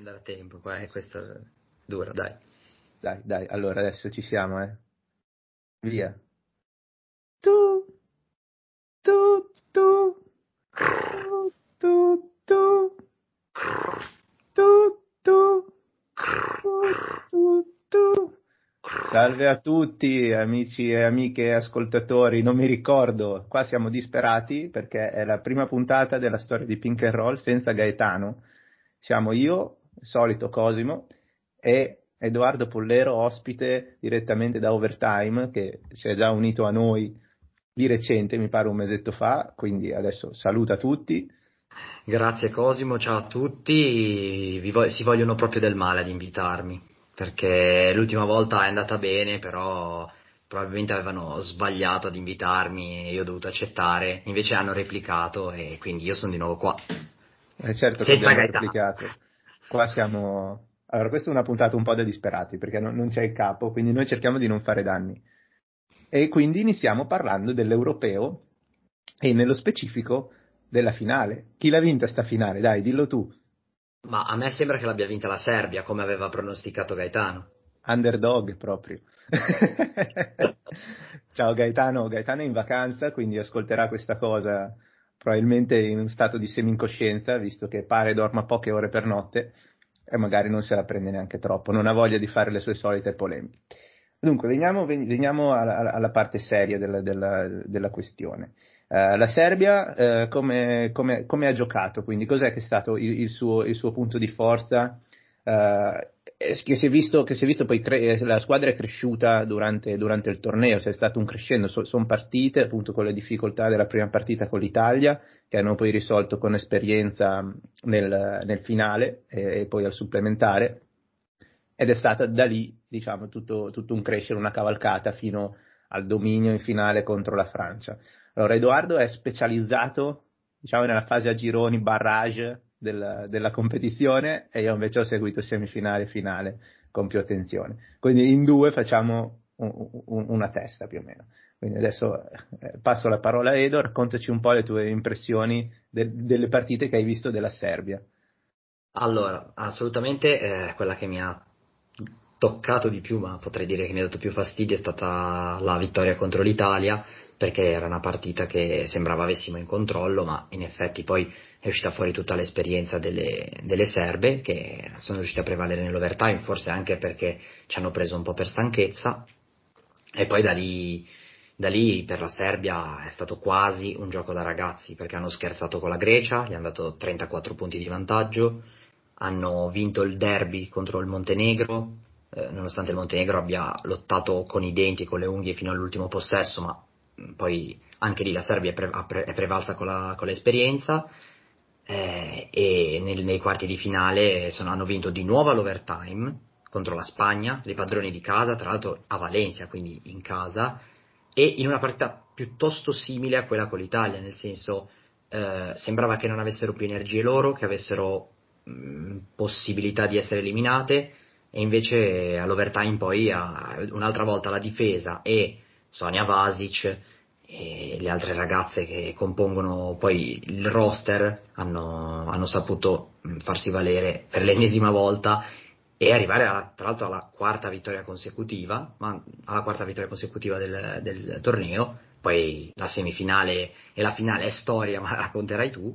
Andare a tempo, qua, eh, questo dura, dai. Dai, dai, allora adesso ci siamo, eh. Via. Tu, tu, tu, tu, tu, tu, tu, tu, tu, tu. Salve a tutti, amici e amiche ascoltatori. Non mi ricordo, qua siamo disperati perché è la prima puntata della storia di Pink and Roll senza Gaetano. Siamo io, il solito Cosimo, e Edoardo Pollero, ospite direttamente da Overtime, che si è già unito a noi di recente, mi pare un mesetto fa, quindi adesso saluta tutti. Grazie Cosimo, ciao a tutti, Vi si vogliono proprio del male ad invitarmi, perché l'ultima volta è andata bene, però probabilmente avevano sbagliato ad invitarmi e io ho dovuto accettare, invece hanno replicato e quindi io sono di nuovo qua. Eh certo che abbiamo replicato. Qua siamo... Allora, questa è una puntata un po' da disperati, perché non, non c'è il capo, quindi noi cerchiamo di non fare danni. E quindi iniziamo parlando dell'europeo e nello specifico della finale. Chi l'ha vinta sta finale? Dai, dillo tu. Ma a me sembra che l'abbia vinta la Serbia, come aveva pronosticato Gaetano. Underdog proprio. Ciao Gaetano, Gaetano è in vacanza, quindi ascolterà questa cosa probabilmente in un stato di semi-incoscienza, visto che pare dorma poche ore per notte e magari non se la prende neanche troppo, non ha voglia di fare le sue solite polemiche. Dunque, veniamo, veniamo alla, alla, parte seria della, della, della questione. Uh, la Serbia uh, come, come, come, ha giocato? Quindi cos'è che è stato il, il, suo, il suo, punto di forza? Uh, che, si è visto, si è visto poi cre- la squadra è cresciuta durante, durante il torneo, c'è stato un crescendo, so, sono partite appunto con le difficoltà della prima partita con l'Italia, che hanno poi risolto con esperienza nel, nel finale e, e, poi al supplementare, ed è stata da lì diciamo tutto, tutto un crescere, una cavalcata fino al dominio in finale contro la Francia. Allora, Edoardo è specializzato, diciamo, nella fase a gironi, barrage della, della competizione e io invece ho seguito semifinale e finale con più attenzione. Quindi in due facciamo un, un, una testa più o meno. Quindi adesso eh, passo la parola a Edo, raccontaci un po' le tue impressioni de, delle partite che hai visto della Serbia. Allora, assolutamente eh, quella che mi ha toccato di più, ma potrei dire che mi ha dato più fastidio, è stata la vittoria contro l'Italia, perché era una partita che sembrava avessimo in controllo, ma in effetti poi è uscita fuori tutta l'esperienza delle, delle serbe, che sono riuscite a prevalere nell'overtime, forse anche perché ci hanno preso un po' per stanchezza, e poi da lì, da lì per la Serbia è stato quasi un gioco da ragazzi, perché hanno scherzato con la Grecia, gli hanno dato 34 punti di vantaggio, hanno vinto il derby contro il Montenegro, eh, nonostante il Montenegro abbia lottato con i denti e con le unghie fino all'ultimo possesso, ma poi anche lì la Serbia è, pre- è prevalsa con, la, con l'esperienza eh, e nel, nei quarti di finale sono, hanno vinto di nuovo all'overtime contro la Spagna, dei padroni di casa, tra l'altro a Valencia, quindi in casa, e in una partita piuttosto simile a quella con l'Italia, nel senso eh, sembrava che non avessero più energie loro, che avessero mh, mm, possibilità di essere eliminate, e invece all'overtime poi un'altra volta la difesa e Sonia Vasic e le altre ragazze che compongono poi il roster hanno, hanno saputo farsi valere per l'ennesima volta e arrivare a, tra l'altro alla quarta vittoria consecutiva, ma alla quarta vittoria consecutiva del, del, torneo, poi la semifinale e la finale è storia, ma racconterai tu.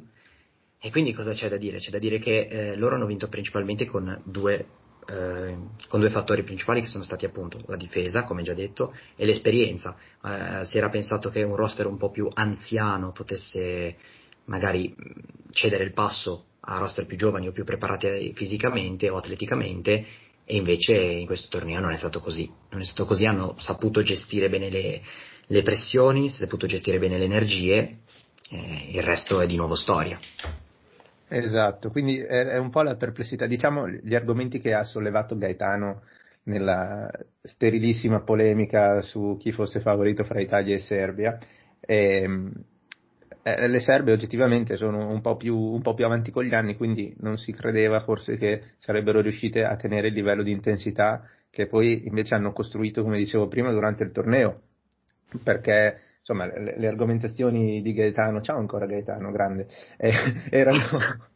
E quindi cosa c'è da dire? C'è da dire che eh, loro hanno vinto principalmente con due eh, con due fattori principali che sono stati appunto la difesa, come già detto, e l'esperienza. Eh, si era pensato che un roster un po' più anziano potesse magari cedere il passo a roster più giovani o più preparati fisicamente o atleticamente e invece in questo torneo non è stato così. Non è stato così, hanno saputo gestire bene le, le pressioni, saputo gestire bene le energie, eh, il resto è di nuovo storia. Esatto, quindi è, è un po' la perplessità, diciamo gli argomenti che ha sollevato Gaetano nella sterilissima polemica su chi fosse favorito fra Italia e Serbia. E, ehm, eh, le serbe oggettivamente sono un po, più, un po' più avanti con gli anni, quindi non si credeva forse che sarebbero riuscite a tenere il livello di intensità che poi invece hanno costruito, come dicevo prima, durante il torneo, perché insomma le, le argomentazioni di Gaetano, ciao ancora Gaetano, grande, eh, erano...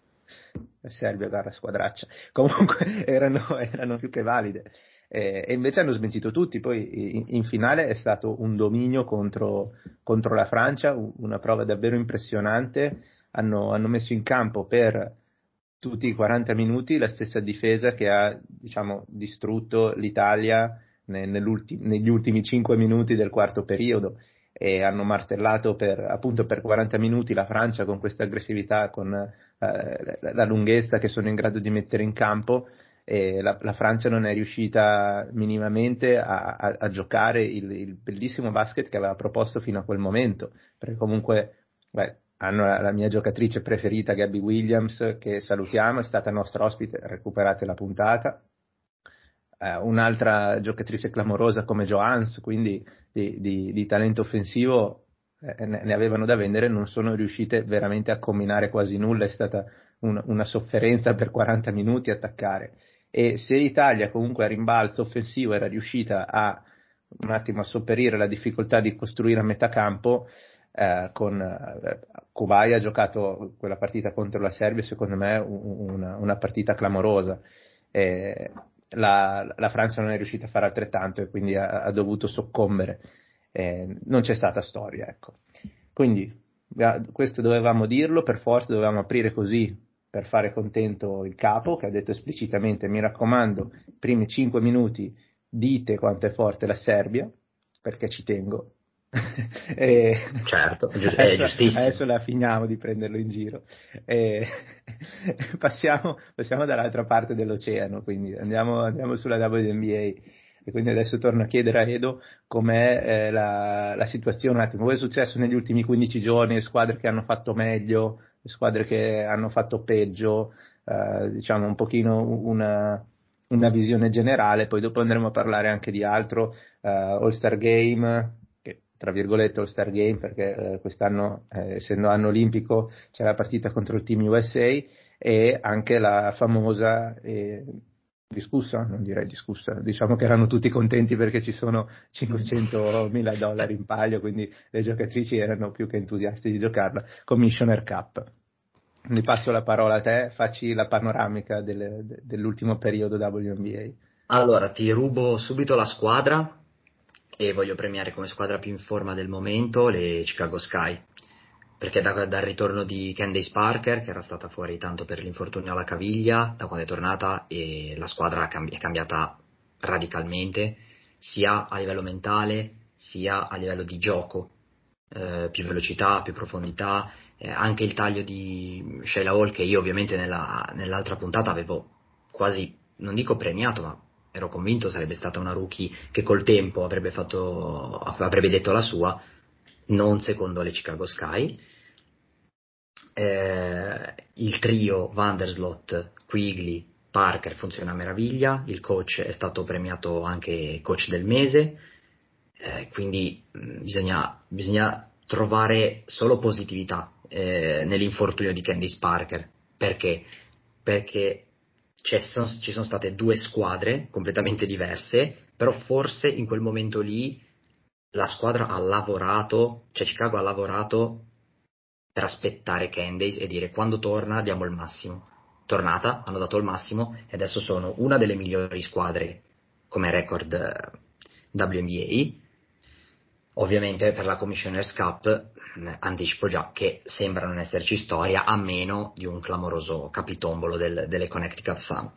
Serbia, guarda, squadraccia. Comunque erano, erano più che valide eh, e invece hanno smentito tutti. Poi in, in finale è stato un dominio contro, contro, la Francia, una prova davvero impressionante. Hanno, hanno, messo in campo per tutti i 40 minuti la stessa difesa che ha diciamo, distrutto l'Italia negli ultimi 5 minuti del quarto periodo e hanno martellato per, appunto per 40 minuti la Francia con questa aggressività, con eh, la lunghezza che sono in grado di mettere in campo la, la, Francia non è riuscita minimamente a, a, a giocare il, il, bellissimo basket che aveva proposto fino a quel momento, perché comunque beh, hanno la, la, mia giocatrice preferita Gabby Williams che salutiamo, è stata nostra ospite, recuperate la puntata, eh, un'altra giocatrice clamorosa come Joans, quindi di, di, di talento offensivo eh, ne avevano da vendere, non sono riuscite veramente a combinare quasi nulla, è stata un, una sofferenza per 40 minuti attaccare e se l'Italia comunque a rimbalzo offensivo era riuscita a un attimo a sopperire la difficoltà di costruire a metà campo, eh, con eh, Kubai ha giocato quella partita contro la Serbia, secondo me una, una partita clamorosa. Eh, la, la, Francia non è riuscita a fare altrettanto e quindi ha, ha dovuto soccombere. Eh, non c'è stata storia, ecco. Quindi questo dovevamo dirlo, per forza dovevamo aprire così per fare contento il capo che ha detto esplicitamente mi raccomando, primi 5 minuti dite quanto è forte la Serbia, perché ci tengo. e certo, è adesso, giustissimo. Adesso la finiamo di prenderlo in giro. E passiamo, passiamo, dall'altra parte dell'oceano, quindi andiamo, andiamo sulla WNBA. E quindi adesso torno a chiedere a Edo com'è eh, la, la, situazione un attimo. Cosa è successo negli ultimi 15 giorni? Le squadre che hanno fatto meglio, le squadre che hanno fatto peggio, eh, diciamo un pochino una, una, visione generale, poi dopo andremo a parlare anche di altro, eh, All Star Game, tra virgolette All Star Game perché eh, quest'anno eh, essendo anno olimpico c'è la partita contro il Team USA e anche la famosa discussa, non direi discussa, diciamo che erano tutti contenti perché ci sono 500 mila dollari in palio, quindi le giocatrici erano più che entusiaste di giocarla, Commissioner Cup. Mi passo la parola a te, facci la panoramica delle, dell'ultimo periodo WNBA. Allora, ti rubo subito la squadra e voglio premiare come squadra più in forma del momento le Chicago Sky. Perché da, dal ritorno di Candace Parker, che era stata fuori tanto per l'infortunio alla caviglia, da quando è tornata la squadra è cambiata radicalmente, sia a livello mentale sia a livello di gioco, eh, più velocità, più profondità, eh, anche il taglio di Sheila Hall che io ovviamente nella, nell'altra puntata avevo quasi, non dico premiato, ma ero convinto sarebbe stata una rookie che col tempo avrebbe, fatto, avrebbe detto la sua, non secondo le Chicago Sky. Eh, il trio Vanderslot, Quigley, Parker funziona a meraviglia, il coach è stato premiato anche coach del mese, eh, quindi mm, bisogna, bisogna, trovare solo positività eh, nell'infortunio di Candice Parker. Perché? Perché sono, ci sono state due squadre completamente diverse, però forse in quel momento lì la squadra ha lavorato, cioè Chicago ha lavorato per aspettare Candace e dire quando torna diamo il massimo. Tornata, hanno dato il massimo e adesso sono una delle migliori squadre come record eh, WNBA. Ovviamente per la Commissioner's Cup eh, anticipo già che sembra non esserci storia a meno di un clamoroso capitombolo del, delle Connecticut Sun.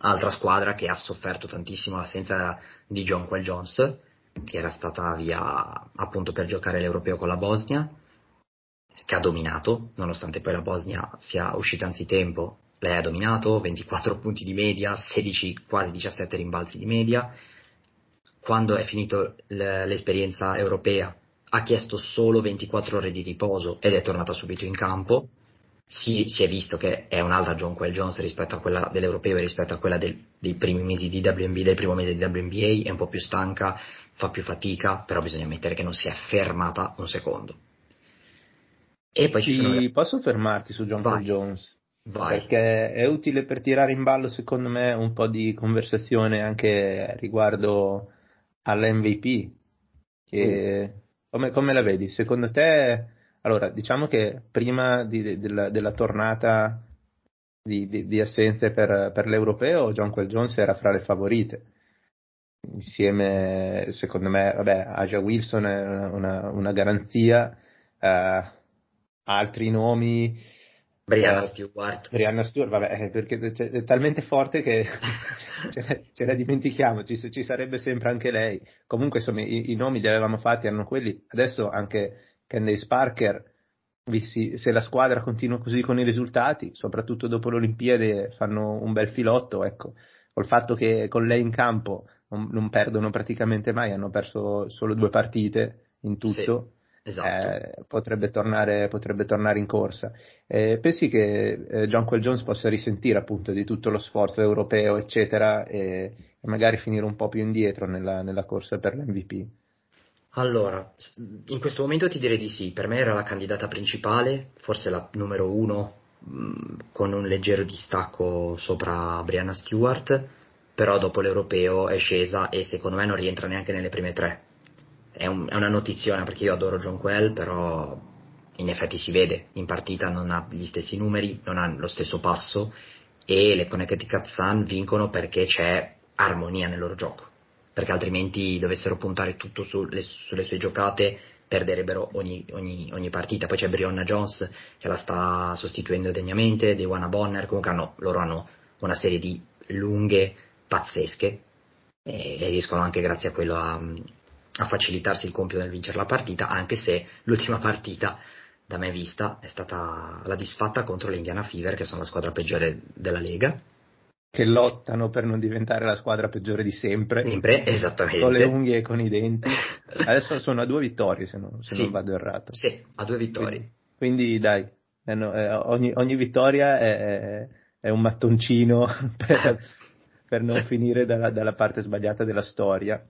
Altra squadra che ha sofferto tantissimo l'assenza di John Quell Jones, che era stata via appunto per giocare l'Europeo con la Bosnia, che ha dominato, nonostante poi la Bosnia sia uscita anzitempo, lei ha dominato, 24 punti di media, 16, quasi 17 rimbalzi di media. Quando è finito l'esperienza europea ha chiesto solo 24 ore di riposo ed è tornata subito in campo. si, si, è visto che è un'altra John Quell Jones rispetto a quella dell'europeo e rispetto a quella del, dei primi mesi di WNBA, del primo mese di WNBA, è un po' più stanca, fa più fatica, però bisogna ammettere che non si è fermata un secondo. E poi ci sono... Posso fermarti su John Quell Jones? Vai. Perché è utile per tirare in ballo, secondo me, un po' di conversazione anche riguardo all'MVP. Che, come, come la vedi? Secondo te allora, diciamo che prima di, di, della, della, tornata di, di assenze per, per, l'europeo, John Quell Jones era fra le favorite. Insieme, secondo me, vabbè, Aja Wilson è una, una, una garanzia, eh, altri nomi. Brianna eh, Stewart. Brianna Stewart, vabbè, perché è talmente forte che ce, la, ce, la, dimentichiamo, ci, ci, sarebbe sempre anche lei. Comunque, insomma, i, i nomi li avevamo fatti, erano quelli. Adesso anche Candace Parker, se la squadra continua così con i risultati, soprattutto dopo le Olimpiadi, fanno un bel filotto, ecco, col fatto che con lei in campo non, non perdono praticamente mai, hanno perso solo due partite in tutto. Sì, esatto. eh, potrebbe, tornare, potrebbe, tornare, in corsa. Eh, pensi che eh, John Quell Jones possa risentire appunto di tutto lo sforzo europeo, eccetera, e, e magari finire un po' più indietro nella, nella corsa per l'MVP? Allora, in questo momento ti direi di sì, per me era la candidata principale, forse la numero uno, mm, con un leggero distacco sopra Brianna Stewart, però dopo l'europeo è scesa e secondo me non rientra neanche nelle prime tre. È, un, è una notiziona perché io adoro John Quell, però in effetti si vede, in partita non ha gli stessi numeri, non ha lo stesso passo e le Connecticut Sun vincono perché c'è armonia nel loro gioco perché altrimenti dovessero puntare tutto sulle, sulle sue giocate perderebbero ogni, ogni, ogni, partita. Poi c'è Brionna Jones che la sta sostituendo degnamente, Dewana Bonner, comunque hanno, loro hanno una serie di lunghe pazzesche e, e riescono anche grazie a quello a, a, facilitarsi il compito nel vincere la partita, anche se l'ultima partita da me vista è stata la disfatta contro l'Indiana Fever, che sono la squadra peggiore della Lega che lottano per non diventare la squadra peggiore di sempre. Sempre, esattamente. Con le unghie e con i denti. Adesso sono a due vittorie, se, non, se sì, non vado errato. Sì, a due vittorie. Quindi, quindi dai, eh, no, eh, ogni, ogni, vittoria è, è un mattoncino per, per non finire dalla, dalla, parte sbagliata della storia.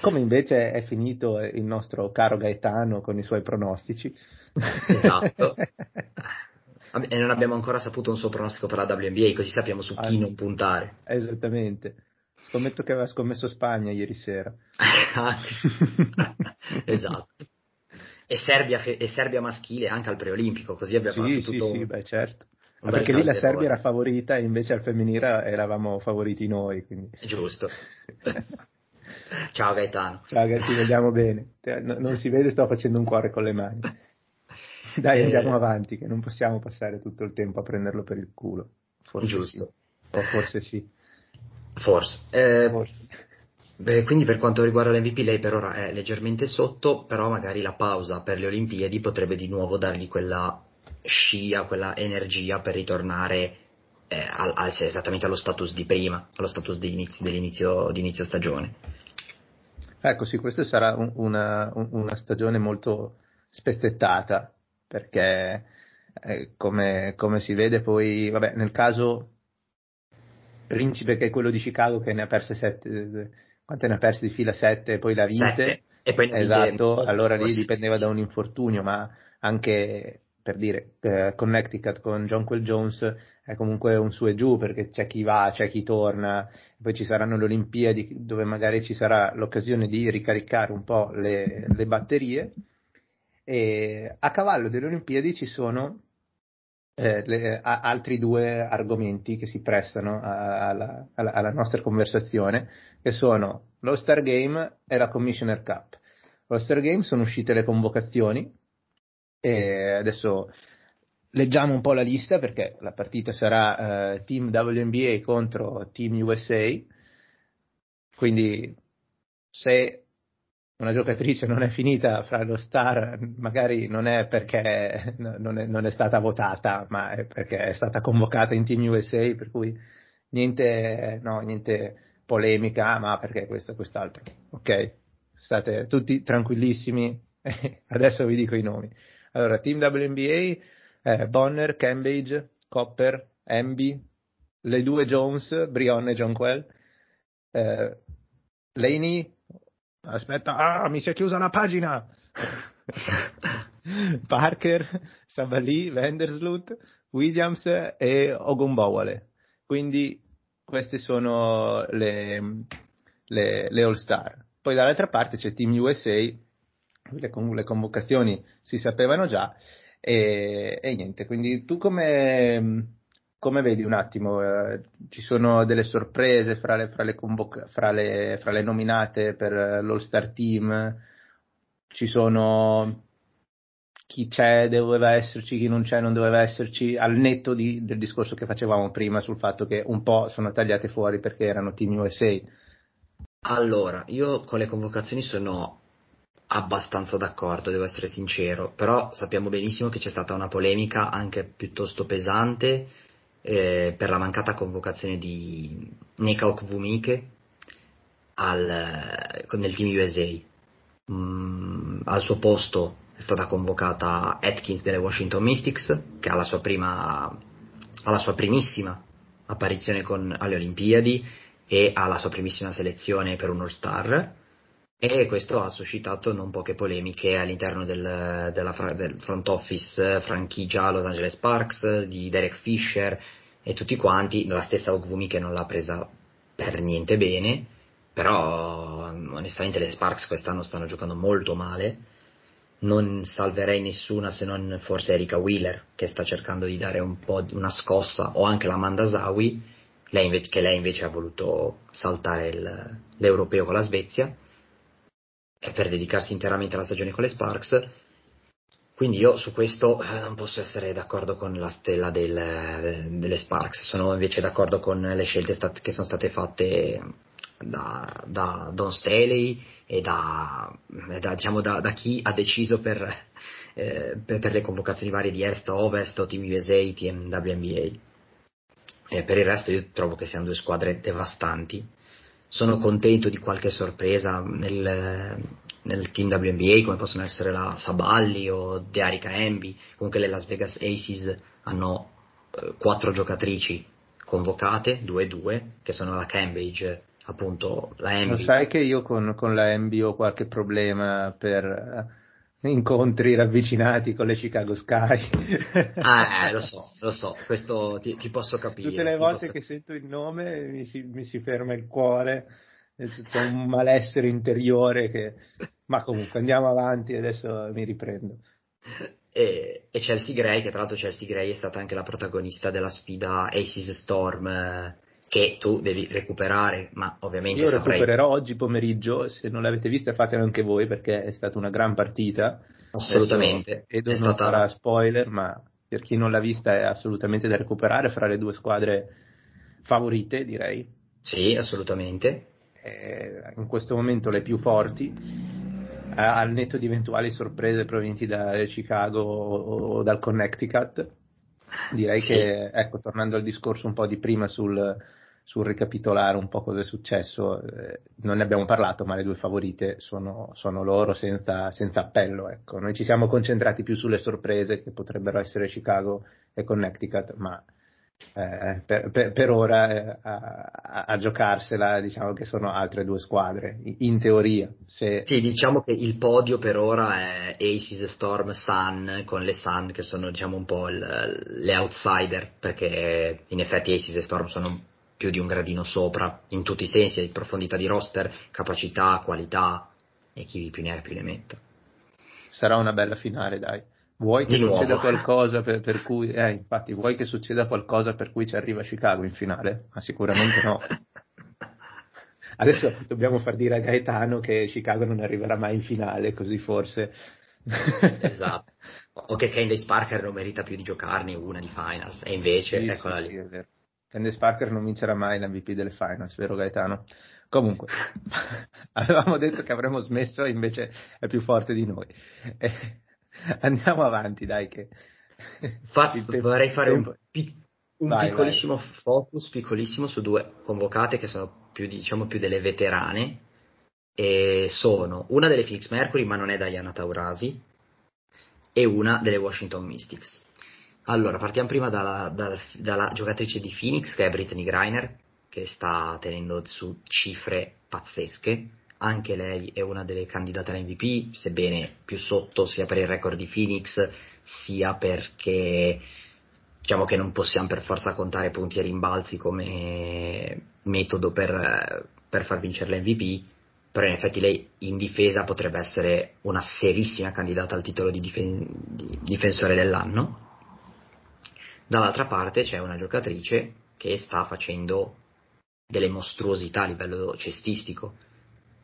Come invece è finito il nostro caro Gaetano con i suoi pronostici. Esatto. E non abbiamo ancora saputo un suo pronostico per la WNBA, così sappiamo su chi ah, non puntare. Esattamente. Scommetto che aveva scommesso Spagna ieri sera. esatto. E Serbia, e Serbia, maschile anche al preolimpico, così abbiamo sì, fatto tutto sì, sì, beh, certo. Ma perché lì la Serbia era favorita e invece al femminile eravamo favoriti noi. Quindi. Giusto. Ciao Gaetano. Ciao Gaetano, ti vediamo bene. Non si vede, sto facendo un cuore con le mani. Dai, andiamo avanti, che non possiamo passare tutto il tempo a prenderlo per il culo. Forse Giusto. Sì. O forse sì. Forse. Eh, forse. Beh, quindi per quanto riguarda l'MVP lei per ora è leggermente sotto, però magari la pausa per le Olimpiadi potrebbe di nuovo dargli quella scia, quella energia per ritornare eh, al, al, esattamente allo status di prima, allo status di inizio, dell'inizio di inizio stagione. Ecco sì, questa sarà un, una, una stagione molto spezzettata perché eh, come, come, si vede poi, vabbè, nel caso Principe che è quello di Chicago che ne ha perse sette, quante ne ha perse di fila? Sette e poi la vite. E poi esatto, allora lì dipendeva da un infortunio, ma anche per dire eh, Connecticut con John Quell Jones è comunque un su e giù perché c'è chi va, c'è chi torna, poi ci saranno le Olimpiadi dove magari ci sarà l'occasione di ricaricare un po' le, le batterie e a cavallo delle Olimpiadi ci sono eh, le, a, altri due argomenti che si prestano alla, alla, alla, nostra conversazione, che sono lo Star Game e la Commissioner Cup. Lo Star Game sono uscite le convocazioni e adesso leggiamo un po' la lista perché la partita sarà eh, Team WNBA contro Team USA. Quindi se una giocatrice non è finita fra lo star, magari non è perché non è, non è, stata votata, ma è perché è stata convocata in Team USA, per cui niente, no, niente polemica, ma perché questo e quest'altro. Ok? State tutti tranquillissimi, adesso vi dico i nomi. Allora, Team WNBA, eh, Bonner, Cambridge, Copper, Amby, le due Jones, Brion e John Quell, eh, Laney, aspetta, ah, mi si è chiusa la pagina! Parker, Savali, Vandersloot, Williams e Ogumbowale. Quindi queste sono le, le, le All-Star. Poi dall'altra parte c'è Team USA, le, le convocazioni si sapevano già e, e niente, quindi tu come, come vedi un attimo? Eh, ci sono delle sorprese fra le, fra, le convoca- fra, le, fra le, nominate per l'All-Star Team? Ci sono chi c'è, doveva esserci, chi non c'è, non doveva esserci, al netto di, del discorso che facevamo prima sul fatto che un po' sono tagliate fuori perché erano Team USA. Allora, io con le convocazioni sono abbastanza d'accordo, devo essere sincero, però sappiamo benissimo che c'è stata una polemica anche piuttosto pesante eh, per la mancata convocazione di Nekao Vumike al, nel team USA. Mm, al suo posto è stata convocata Atkins delle Washington Mystics, che ha la sua, prima, ha la sua primissima apparizione con, alle Olimpiadi e ha la sua primissima selezione per un All-Star e questo ha suscitato non poche polemiche all'interno del, della, del front office franchigia Los Angeles Sparks, di Derek Fisher e tutti quanti, la stessa Ogvumi che non l'ha presa per niente bene, però onestamente le Sparks quest'anno stanno giocando molto male, non salverei nessuna se non forse Erika Wheeler che sta cercando di dare un po' una scossa o anche la Mandasawi lei invece, che lei invece ha voluto saltare il, l'europeo con la Svezia per dedicarsi interamente alla stagione con le Sparks. Quindi io su questo eh, non posso essere d'accordo con la stella del, delle Sparks, sono invece d'accordo con le scelte stat- che sono state fatte da, da Don Staley e da, da, diciamo, da, chi ha deciso per, eh, per, per, le convocazioni varie di Est, Ovest, Team USA, Team WNBA. E per il resto io trovo che siano due squadre devastanti sono contento di qualche sorpresa nel, nel team WNBA come possono essere la Saballi o Dearica Embi comunque le Las Vegas Aces hanno eh, quattro giocatrici convocate, due e due, che sono la Cambridge, appunto la Embi. Lo sai che io con, con la Embi ho qualche problema per incontri ravvicinati con le Chicago Sky. ah, eh, lo so, lo so, questo ti, ti posso capire. Tutte le volte posso... che sento il nome mi si, mi si ferma il cuore, c'è un malessere interiore che... Ma comunque andiamo avanti, adesso mi riprendo. E, e, Chelsea Gray, che tra l'altro Chelsea Gray è stata anche la protagonista della sfida Aces Storm eh, che tu devi recuperare, ma ovviamente Io saprei... recupererò oggi pomeriggio, se non l'avete vista fatelo anche voi perché è stata una gran partita. Assolutamente. E non stata... farà spoiler, ma per chi non l'ha vista è assolutamente da recuperare fra le due squadre favorite, direi. Sì, assolutamente. Eh, in questo momento le più forti, al netto di eventuali sorprese provenienti da Chicago o, o dal Connecticut. Direi sì. che, ecco, tornando al discorso un po' di prima sul, sul ricapitolare un po' cosa è successo, eh, non ne abbiamo parlato, ma le due favorite sono, sono loro senza, senza, appello. Ecco. Noi ci siamo concentrati più sulle sorprese che potrebbero essere Chicago e Connecticut, ma eh, per, per, per, ora eh, a, a, giocarsela diciamo che sono altre due squadre, in teoria. Se... Sì, diciamo che il podio per ora è Aces, Storm, Sun, con le Sun che sono diciamo un po' il, le outsider, perché in effetti Aces e Storm sono più di un gradino sopra in tutti i sensi, di profondità di roster, capacità, qualità e chi più ne ha più ne metta. Sarà una bella finale, dai. Vuoi che succeda per, per, cui, eh, infatti, vuoi che succeda qualcosa per cui ci arriva Chicago in finale? Ma sicuramente no. Adesso dobbiamo far dire a Gaetano che Chicago non arriverà mai in finale, così forse. esatto. O che Candace Parker non merita più di giocarne una di finals, e invece, sì, eccola sì, lì. Sì, Candice Parker non vincerà mai l'MVP delle finals, vero Gaetano? Comunque, avevamo detto che avremmo smesso, invece è più forte di noi. Eh, andiamo avanti, dai. Che... Fa, vorrei fare un, pic- un vai, piccolissimo vai. focus, piccolissimo, su due convocate che sono più, diciamo, più delle veterane. E sono una delle Phoenix Mercury, ma non è Diana Taurasi, e una delle Washington Mystics. Allora, partiamo prima dalla, dalla, dalla, giocatrice di Phoenix, che è Brittany Griner, che sta tenendo su cifre pazzesche. Anche lei è una delle candidate all'MVP, sebbene più sotto sia per il record di Phoenix, sia perché diciamo che non possiamo per forza contare punti e rimbalzi come metodo per, per far vincere l'MVP, però in effetti lei in difesa potrebbe essere una serissima candidata al titolo di, difen- di difensore dell'anno. Dall'altra parte c'è una giocatrice che sta facendo delle mostruosità a livello cestistico.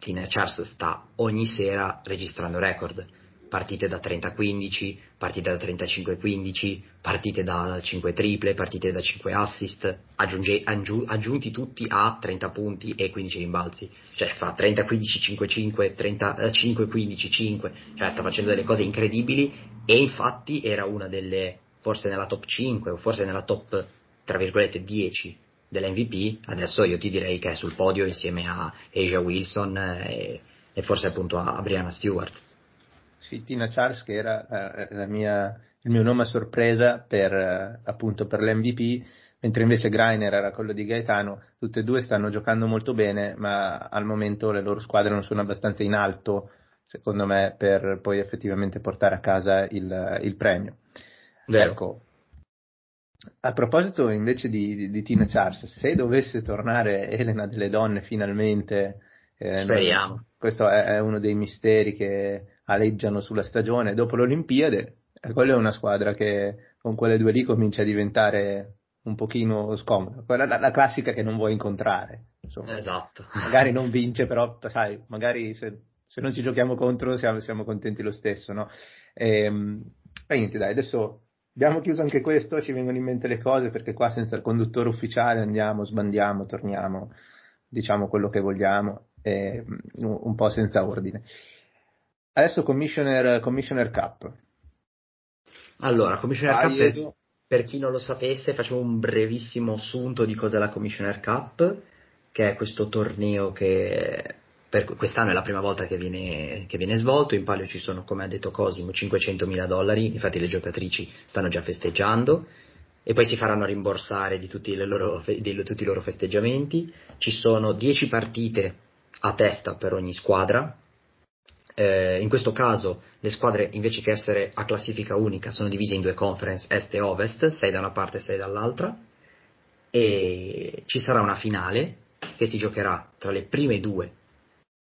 Tina Charles sta ogni sera registrando record. Partite da 30-15, partite da 35-15, partite da 5 triple, partite da 5 assist, aggiunge, aggiu, aggiunti tutti a 30 punti e 15 rimbalzi, cioè fa 30-15-5-5, 35-15-5, cioè sta facendo delle cose incredibili e infatti era una delle, forse nella top 5 o forse nella top, tra virgolette, 10 dell'MVP, adesso io ti direi che è sul podio insieme a Asia Wilson e, e forse appunto a Brianna Stewart. Sì, Tina Charles che era eh, mia, il mio nome a sorpresa per, eh, appunto per l'MVP, mentre invece Greiner era quello di Gaetano, tutte e due stanno giocando molto bene, ma al momento le loro squadre non sono abbastanza in alto, secondo me, per poi effettivamente portare a casa il, il premio. Vero. Ecco, a proposito invece di, di, di, Tina Charles, se dovesse tornare Elena delle donne finalmente, eh, speriamo. questo è, è, uno dei misteri che aleggiano sulla stagione dopo le Olimpiadi, e quella è una squadra che con quelle due lì comincia a diventare un pochino scomoda, quella la, la classica che non vuoi incontrare. Insomma. Esatto. Magari non vince, però sai, magari se, se non ci giochiamo contro siamo, siamo contenti lo stesso, no? E, ehm, e niente, dai, adesso abbiamo chiuso anche questo, ci vengono in mente le cose perché qua senza il conduttore ufficiale andiamo, sbandiamo, torniamo, diciamo quello che vogliamo, e, un po' senza ordine. Adesso Commissioner, Commissioner Cup. Allora, Commissioner Cup, per, per, chi non lo sapesse, facciamo un brevissimo assunto di cos'è la Commissioner Cup, che è questo torneo che per quest'anno è la prima volta che viene, che viene svolto, in palio ci sono, come ha detto Cosimo, 500 mila dollari, infatti le giocatrici stanno già festeggiando, e poi si faranno rimborsare di tutti, loro, di tutti i loro festeggiamenti. Ci sono 10 partite a testa per ogni squadra, eh, in questo caso le squadre invece che essere a classifica unica sono divise in due conference est e ovest, 6 da una parte e 6 dall'altra. E ci sarà una finale che si giocherà tra le prime due,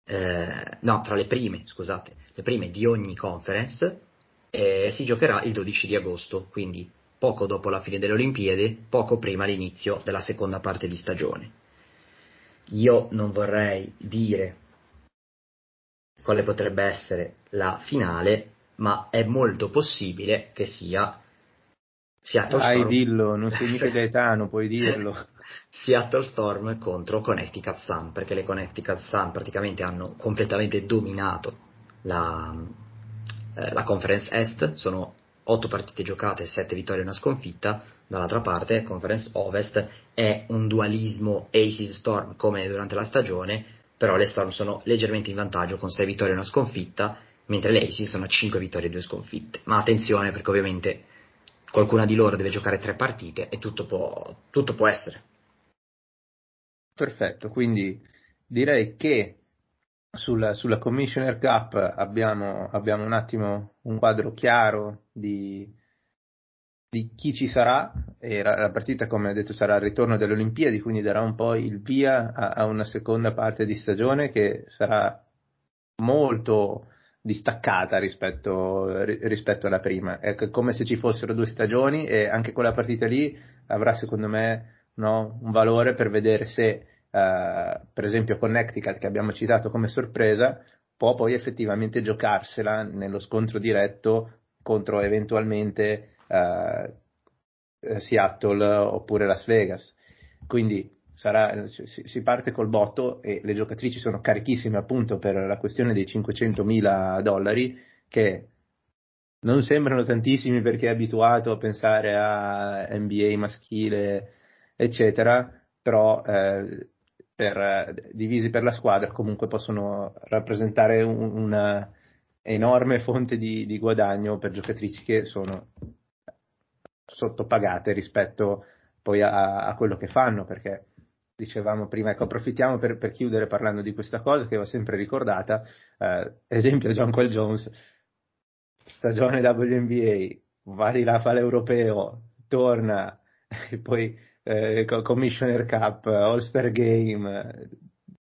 eh, no, tra le prime, scusate, le prime di ogni conference e si giocherà il 12 di agosto, quindi poco dopo la fine delle Olimpiadi, poco prima l'inizio della seconda parte di stagione. Io non vorrei dire quale potrebbe essere la finale, ma è molto possibile che sia Seattle Dai, Storm. dillo, non sei mica Gaetano, puoi dirlo. Seattle Storm contro Connecticut Sun, perché le Connecticut Sun praticamente hanno completamente dominato la, eh, la Conference Est, sono 8 partite giocate, 7 vittorie e una sconfitta, dall'altra parte Conference Ovest è un dualismo Aces Storm come durante la stagione, però le Storm sono leggermente in vantaggio con 6 vittorie e una sconfitta, mentre le Aces sono a 5 vittorie e 2 sconfitte. Ma attenzione perché ovviamente qualcuna di loro deve giocare 3 partite e tutto può, tutto può essere. Perfetto, quindi direi che sulla, sulla Commissioner Cup abbiamo, abbiamo, un attimo un quadro chiaro di, di chi ci sarà e la, la, partita come ho detto sarà il ritorno delle Olimpiadi quindi darà un po' il via a, a una seconda parte di stagione che sarà molto distaccata rispetto, rispetto alla prima è come se ci fossero due stagioni e anche quella partita lì avrà secondo me no, un valore per vedere se uh, per esempio Connecticut che abbiamo citato come sorpresa può poi effettivamente giocarsela nello scontro diretto contro eventualmente eh, eh, Seattle oppure Las Vegas. Quindi sarà, si, parte col botto e le giocatrici sono carichissime appunto per la questione dei 500 mila dollari che non sembrano tantissimi perché è abituato a pensare a NBA maschile eccetera, però eh, per, divisi per la squadra comunque possono rappresentare un, una enorme fonte di, di guadagno per giocatrici che sono sottopagate rispetto poi a, a quello che fanno, perché dicevamo prima, ecco, approfittiamo per, per, chiudere parlando di questa cosa che va sempre ricordata, eh, esempio John Quell Jones, stagione WNBA, va di là, fa l'europeo, torna, e poi eh, Commissioner Cup, All-Star Game,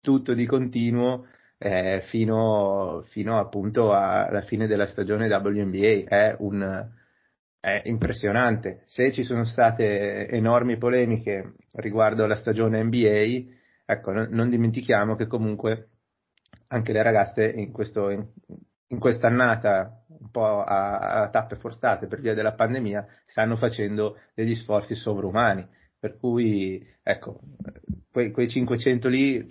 tutto di continuo, eh, fino, fino, appunto alla fine della stagione WNBA. È, un, è impressionante. Se ci sono state enormi polemiche riguardo alla stagione NBA, ecco, non, dimentichiamo che comunque anche le ragazze in, questo, in, in quest'annata un po' a, a, tappe forzate per via della pandemia stanno facendo degli sforzi sovrumani per cui ecco quei, quei 500 lì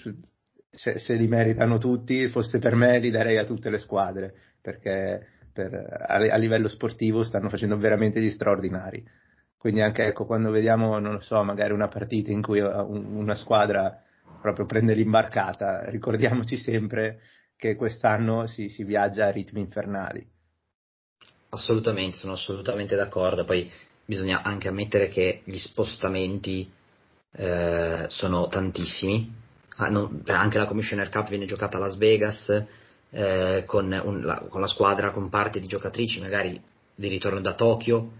se, se, li meritano tutti, fosse per me li darei a tutte le squadre, perché per, a, a, livello sportivo stanno facendo veramente gli straordinari. Quindi anche ecco, quando vediamo, non lo so, magari una partita in cui una squadra proprio prende l'imbarcata, ricordiamoci sempre che quest'anno si, si viaggia a ritmi infernali. Assolutamente, sono assolutamente d'accordo. Poi bisogna anche ammettere che gli spostamenti eh, sono tantissimi ah, non, anche la Commissioner Cup viene giocata a Las Vegas eh, con, un, la, con, la, squadra con parte di giocatrici magari di ritorno da Tokyo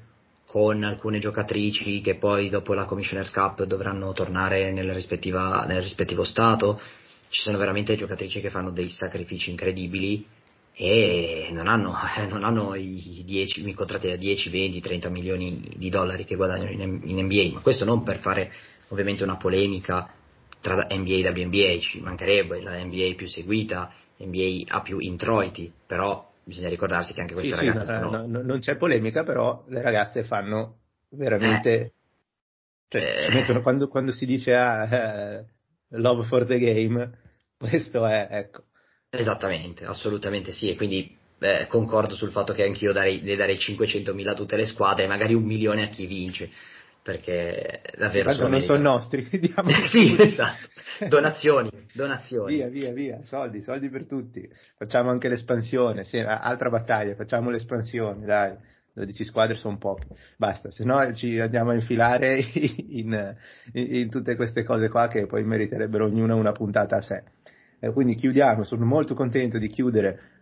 con alcune giocatrici che poi dopo la Commissioner Cup dovranno tornare nel, rispettivo stato. Ci sono veramente giocatrici che fanno dei sacrifici incredibili e non hanno, non hanno i, 10, i contratti da 10, 20, 30 milioni di dollari che guadagnano in, in NBA, ma questo non per fare ovviamente una polemica tra NBA e WNBA, ci mancherebbe la NBA più seguita, NBA ha più introiti, però bisogna ricordarsi che anche queste sì, ragazze sì, sono... no, non c'è polemica, però le ragazze fanno veramente... Eh. Cioè, eh. quando, quando, si dice ah, eh, love for the game, questo è, ecco. Esattamente, assolutamente sì, e quindi eh, concordo sul fatto che anch'io darei, darei 500.000 a tutte le squadre, magari un milione a chi vince perché davvero sono non sono nostri, vediamo. sì, esatto. Donazioni, donazioni. Via, via, via, soldi, soldi per tutti. Facciamo anche l'espansione, sì, altra battaglia, facciamo l'espansione, dai. 12 squadre sono poche, basta, se no ci andiamo a infilare in, in, in, tutte queste cose qua che poi meriterebbero ognuna una puntata a sé. E quindi chiudiamo, sono molto contento di chiudere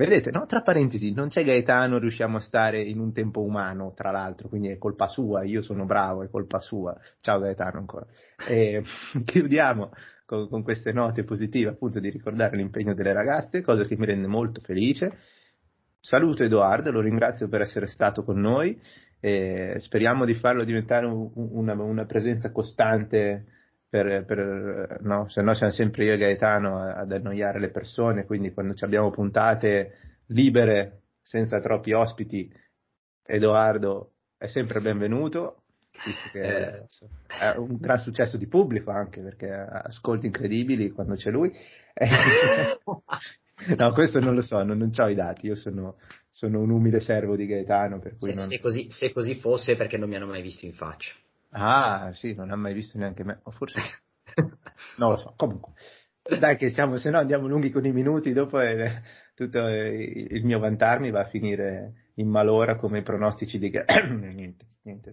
Vedete, no? Tra parentesi, non c'è Gaetano, riusciamo a stare in un tempo umano, tra l'altro, quindi è colpa sua, io sono bravo, è colpa sua. Ciao Gaetano ancora. E chiudiamo con, con, queste note positive, appunto, di ricordare l'impegno delle ragazze, cosa che mi rende molto felice. Saluto Edoardo, lo ringrazio per essere stato con noi e speriamo di farlo diventare un, una, una presenza costante per, per, no? se no siamo sempre io e Gaetano ad annoiare le persone, quindi quando abbiamo puntate libere, senza troppi ospiti, Edoardo è sempre benvenuto, visto che eh. è un gran successo di pubblico anche, perché ascolti incredibili quando c'è lui. no, questo non lo so, non, non ho i dati, io sono, sono, un umile servo di Gaetano. Per cui se, non... se, così, se così fosse perché non mi hanno mai visto in faccia. Ah, sì, non ha mai visto neanche me, o forse non lo so, comunque. Dai che siamo, se no andiamo lunghi con i minuti, dopo è, tutto il mio vantarmi va a finire in malora come i pronostici di... niente, niente.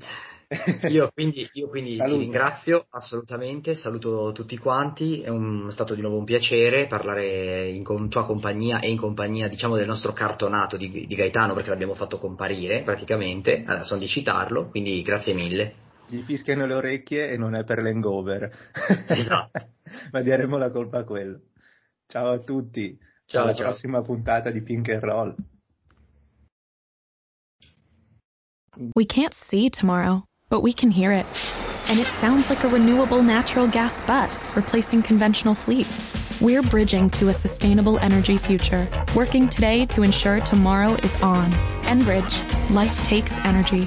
Io quindi, io quindi ti ringrazio assolutamente, saluto tutti quanti, è, un, è, stato di nuovo un piacere parlare in con tua compagnia e in compagnia diciamo del nostro cartonato di, di Gaetano perché l'abbiamo fatto comparire praticamente, adesso di citarlo, quindi grazie mille gli fischiano le orecchie e non è per l'hangover. Esatto. Ma daremo la colpa a quello. Ciao a tutti. Ciao, Alla ciao. prossima puntata di Pink and Roll. We can't see tomorrow, but we can hear it. And it sounds like a renewable natural gas bus replacing conventional fleets. We're bridging to a sustainable energy future, working today to ensure tomorrow is on. Enbridge, life takes energy.